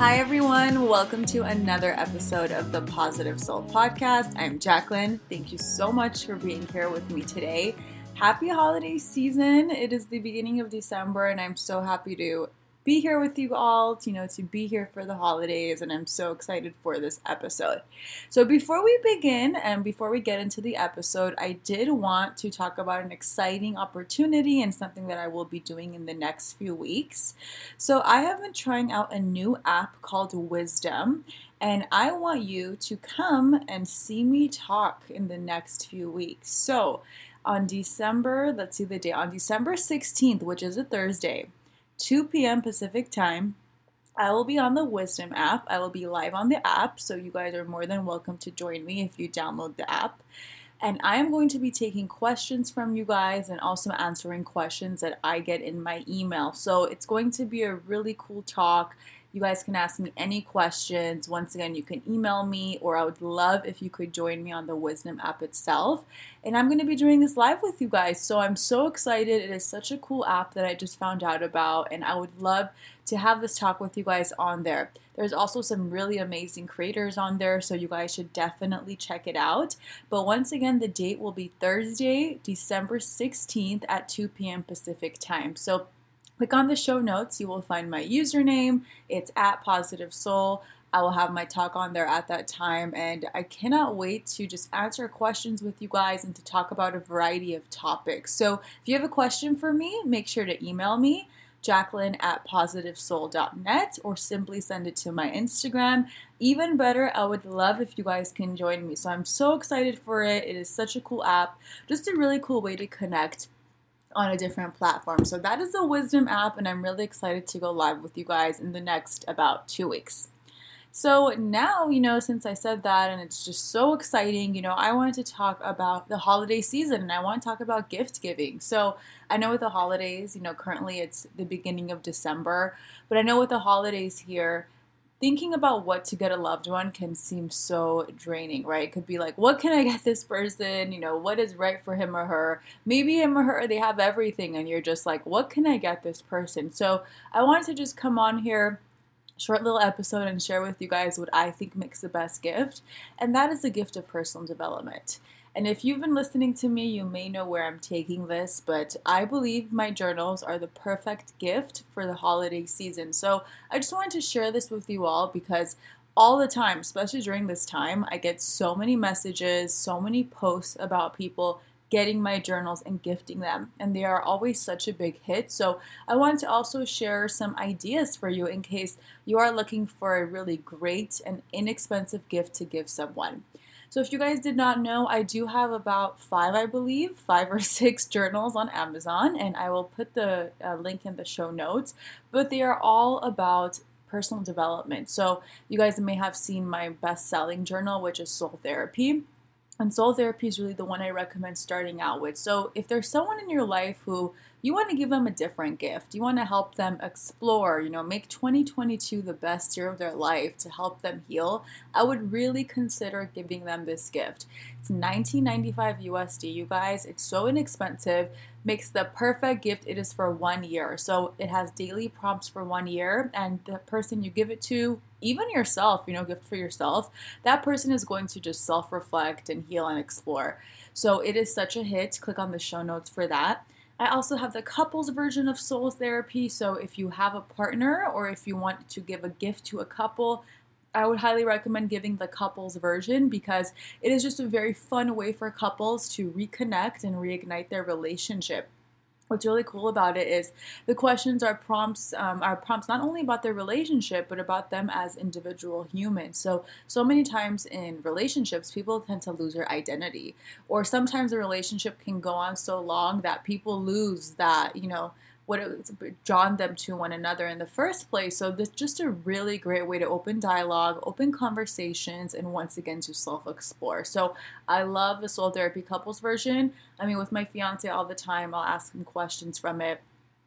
Hi, everyone. Welcome to another episode of the Positive Soul Podcast. I'm Jacqueline. Thank you so much for being here with me today. Happy holiday season. It is the beginning of December, and I'm so happy to be here with you all, to, you know, to be here for the holidays, and I'm so excited for this episode. So, before we begin and before we get into the episode, I did want to talk about an exciting opportunity and something that I will be doing in the next few weeks. So, I have been trying out a new app called Wisdom, and I want you to come and see me talk in the next few weeks. So, on December, let's see the day, on December 16th, which is a Thursday, 2 p.m. Pacific time. I will be on the Wisdom app. I will be live on the app, so you guys are more than welcome to join me if you download the app. And I am going to be taking questions from you guys and also answering questions that I get in my email. So it's going to be a really cool talk. You guys can ask me any questions. Once again, you can email me, or I would love if you could join me on the Wisdom app itself. And I'm going to be doing this live with you guys. So I'm so excited. It is such a cool app that I just found out about, and I would love to have this talk with you guys on there. There's also some really amazing creators on there, so you guys should definitely check it out. But once again, the date will be Thursday, December 16th at 2 p.m. Pacific time. So Click on the show notes. You will find my username. It's at Positive Soul. I will have my talk on there at that time, and I cannot wait to just answer questions with you guys and to talk about a variety of topics. So, if you have a question for me, make sure to email me, Jacqueline at positivesoul.net, or simply send it to my Instagram. Even better, I would love if you guys can join me. So, I'm so excited for it. It is such a cool app, just a really cool way to connect on a different platform. So that is the Wisdom app, and I'm really excited to go live with you guys in the next about two weeks. So now, you know, since I said that and it's just so exciting, you know, I wanted to talk about the holiday season and I want to talk about gift giving. So I know with the holidays, you know, currently it's the beginning of December, but I know with the holidays here, thinking about what to get a loved one can seem so draining, right? It could be like, what can I get this person? You know, what is right for him or her? Maybe him or her, they have everything, and you're just like, what can I get this person? So I wanted to just come on here. Short little episode and share with you guys what I think makes the best gift, and that is the gift of personal development. And if you've been listening to me, you may know where I'm taking this, but I believe my journals are the perfect gift for the holiday season. So I just wanted to share this with you all because all the time, especially during this time, I get so many messages, so many posts about people getting my journals and gifting them. And they are always such a big hit. So I want to also share some ideas for you in case you are looking for a really great and inexpensive gift to give someone. So if you guys did not know, I do have about five, I believe, five or six journals on Amazon, and I will put the uh, link in the show notes. But they are all about personal development. So you guys may have seen my best-selling journal, which is Soul Therapy. And soul therapy is really the one I recommend starting out with. So, if there's someone in your life who you want to give them a different gift, you want to help them explore, you know, make 2022 the best year of their life to help them heal, I would really consider giving them this gift. It's 19.95 USD, you guys. It's so inexpensive makes the perfect gift. It is for one year. So it has daily prompts for one year, and the person you give it to, even yourself, you know, gift for yourself, that person is going to just self reflect and heal and explore. So it is such a hit. Click on the show notes for that. I also have the couples version of soul therapy. So if you have a partner or if you want to give a gift to a couple, I would highly recommend giving the couples version because it is just a very fun way for couples to reconnect and reignite their relationship. What's really cool about it is the questions are prompts um, are prompts not only about their relationship but about them as individual humans. So so many times in relationships people tend to lose their identity or sometimes a relationship can go on so long that people lose that you know what it's drawn them to one another in the first place. So this just a really great way to open dialogue, open conversations, and once again to self-explore. So I love the soul therapy couples version. I mean, with my fiance all the time, I'll ask him questions from it.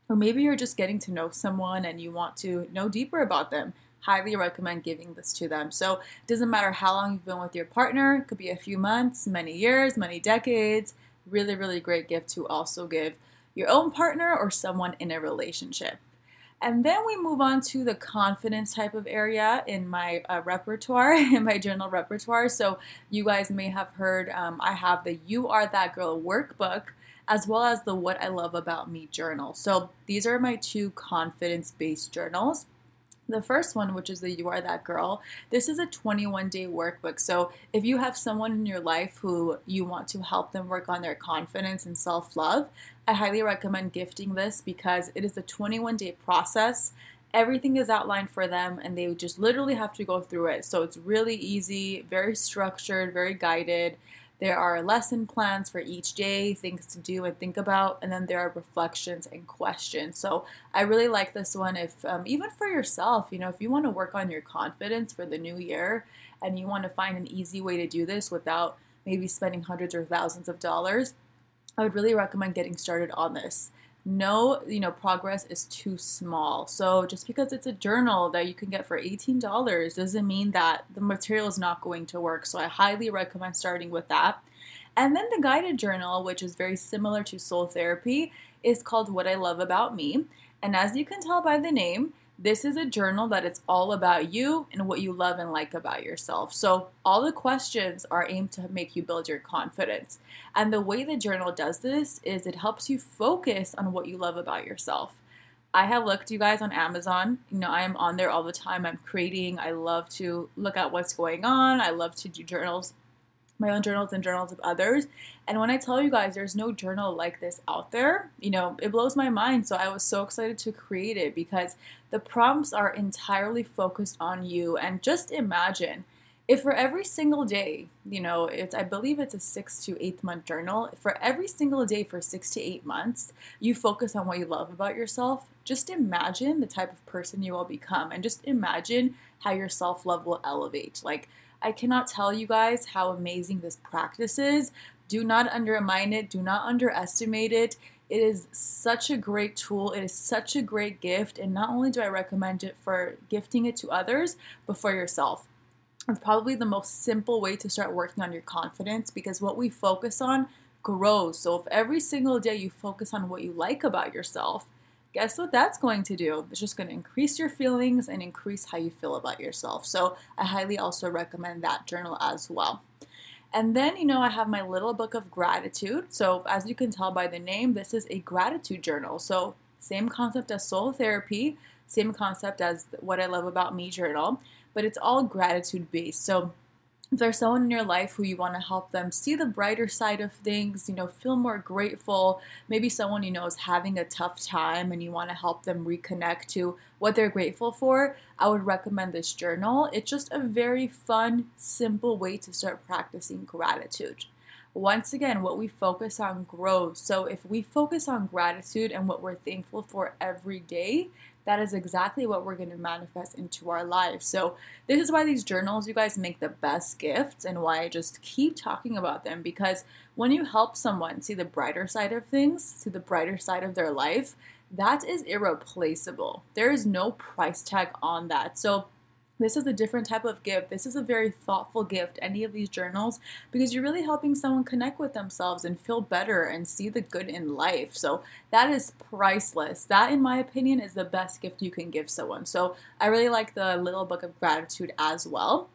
Or maybe you're just getting to know someone and you want to know deeper about them highly recommend giving this to them. So it doesn't matter how long you've been with your partner, it could be a few months, many years, many decades. Really, really great gift to also give your own partner or someone in a relationship. And then we move on to the confidence type of area in my uh, repertoire, in my journal repertoire. So, you guys may have heard um, I have the You Are That Girl workbook as well as the What I Love About Me journal. So, these are my two confidence based journals. The first one, which is the You Are That Girl, this is a 21 day workbook. So, if you have someone in your life who you want to help them work on their confidence and self love, I highly recommend gifting this because it is a 21 day process. Everything is outlined for them and they just literally have to go through it. So, it's really easy, very structured, very guided. There are lesson plans for each day, things to do and think about, and then there are reflections and questions. So I really like this one. If um, even for yourself, you know, if you want to work on your confidence for the new year, and you want to find an easy way to do this without maybe spending hundreds or thousands of dollars, I would really recommend getting started on this no you know progress is too small. So just because it's a journal that you can get for $18 doesn't mean that the material is not going to work. So i highly recommend starting with that. And then the guided journal which is very similar to soul therapy is called what i love about me. And as you can tell by the name this is a journal that it's all about you and what you love and like about yourself. So, all the questions are aimed to make you build your confidence. And the way the journal does this is it helps you focus on what you love about yourself. I have looked you guys on Amazon. You know, I am on there all the time. I'm creating. I love to look at what's going on. I love to do journals my own journals and journals of others. And when I tell you guys there's no journal like this out there, you know, it blows my mind. So I was so excited to create it because the prompts are entirely focused on you. And just imagine if for every single day, you know, it's I believe it's a six to eight month journal, for every single day for six to eight months, you focus on what you love about yourself. Just imagine the type of person you will become and just imagine how your self love will elevate. Like I cannot tell you guys how amazing this practice is. Do not undermine it, do not underestimate it. It is such a great tool. It is such a great gift. And not only do I recommend it for gifting it to others, but for yourself. It's probably the most simple way to start working on your confidence because what we focus on grows. So if every single day you focus on what you like about yourself, guess what that's going to do? It's just going to increase your feelings and increase how you feel about yourself. So I highly also recommend that journal as well. And then, you know, I have my little book of gratitude. So, as you can tell by the name, this is a gratitude journal. So, same concept as soul therapy, same concept as what I love about me journal, but it's all gratitude based. So, if there's someone in your life who you want to help them see the brighter side of things, you know, feel more grateful, maybe someone you know is having a tough time and you want to help them reconnect to what they're grateful for, I would recommend this journal. It's just a very fun, simple way to start practicing gratitude. Once again, what we focus on grows. So if we focus on gratitude and what we're thankful for every day, that is exactly what we're going to manifest into our lives. So, this is why these journals, you guys, make the best gifts and why I just keep talking about them because when you help someone see the brighter side of things, see the brighter side of their life, that is irreplaceable. There is no price tag on that. So, this is a different type of gift. This is a very thoughtful gift, any of these journals, because you're really helping someone connect with themselves and feel better and see the good in life. So that is priceless. That, in my opinion, is the best gift you can give someone. So I really like the Little Book of Gratitude as well.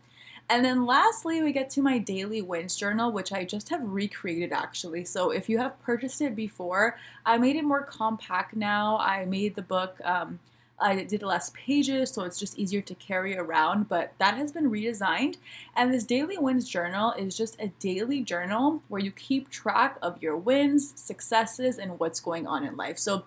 And then lastly, we get to my daily wins journal, which I just have recreated actually. So if you have purchased it before, I made it more compact now. I made the book. Um, I did less pages, so it's just easier to carry around, but that has been redesigned. And this Daily Wins Journal is just a daily journal where you keep track of your wins, successes, and what's going on in life. So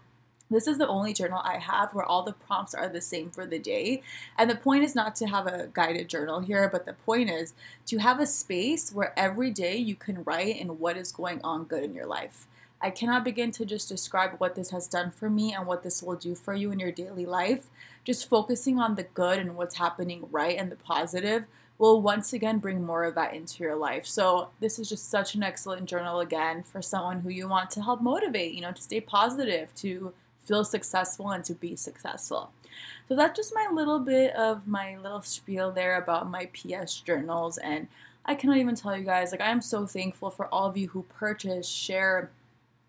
this is the only journal I have where all the prompts are the same for the day. And the point is not to have a guided journal here, but the point is to have a space where every day you can write in what is going on good in your life. I cannot begin to just describe what this has done for me and what this will do for you in your daily life. Just focusing on the good and what's happening right and the positive will once again bring more of that into your life. So, this is just such an excellent journal again for someone who you want to help motivate, you know, to stay positive, to feel successful and to be successful. So that's just my little bit of my little spiel there about my PS journals and I cannot even tell you guys like I am so thankful for all of you who purchase, share,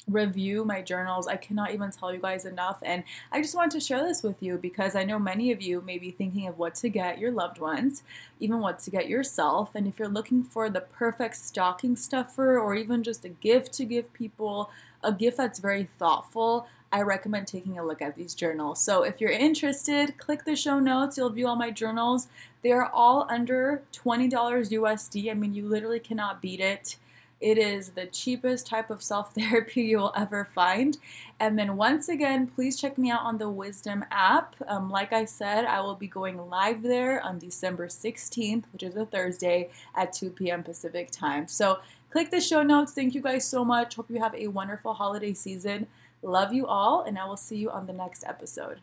review my journals. I cannot even tell you guys enough. And I just wanted to share this with you because I know many of you may be thinking of what to get your loved ones, even what to get yourself. And if you're looking for the perfect stocking stuffer or even just a gift to give people, a gift that's very thoughtful, I recommend taking a look at these journals. So if you're interested, click the show notes. You'll view all my journals. They are all under $20 USD. I mean, you literally cannot beat it. It is the cheapest type of self therapy you will ever find. And then, once again, please check me out on the Wisdom app. Um, like I said, I will be going live there on December 16th, which is a Thursday at 2 p.m. Pacific time. So, click the show notes. Thank you guys so much. Hope you have a wonderful holiday season. Love you all, and I will see you on the next episode.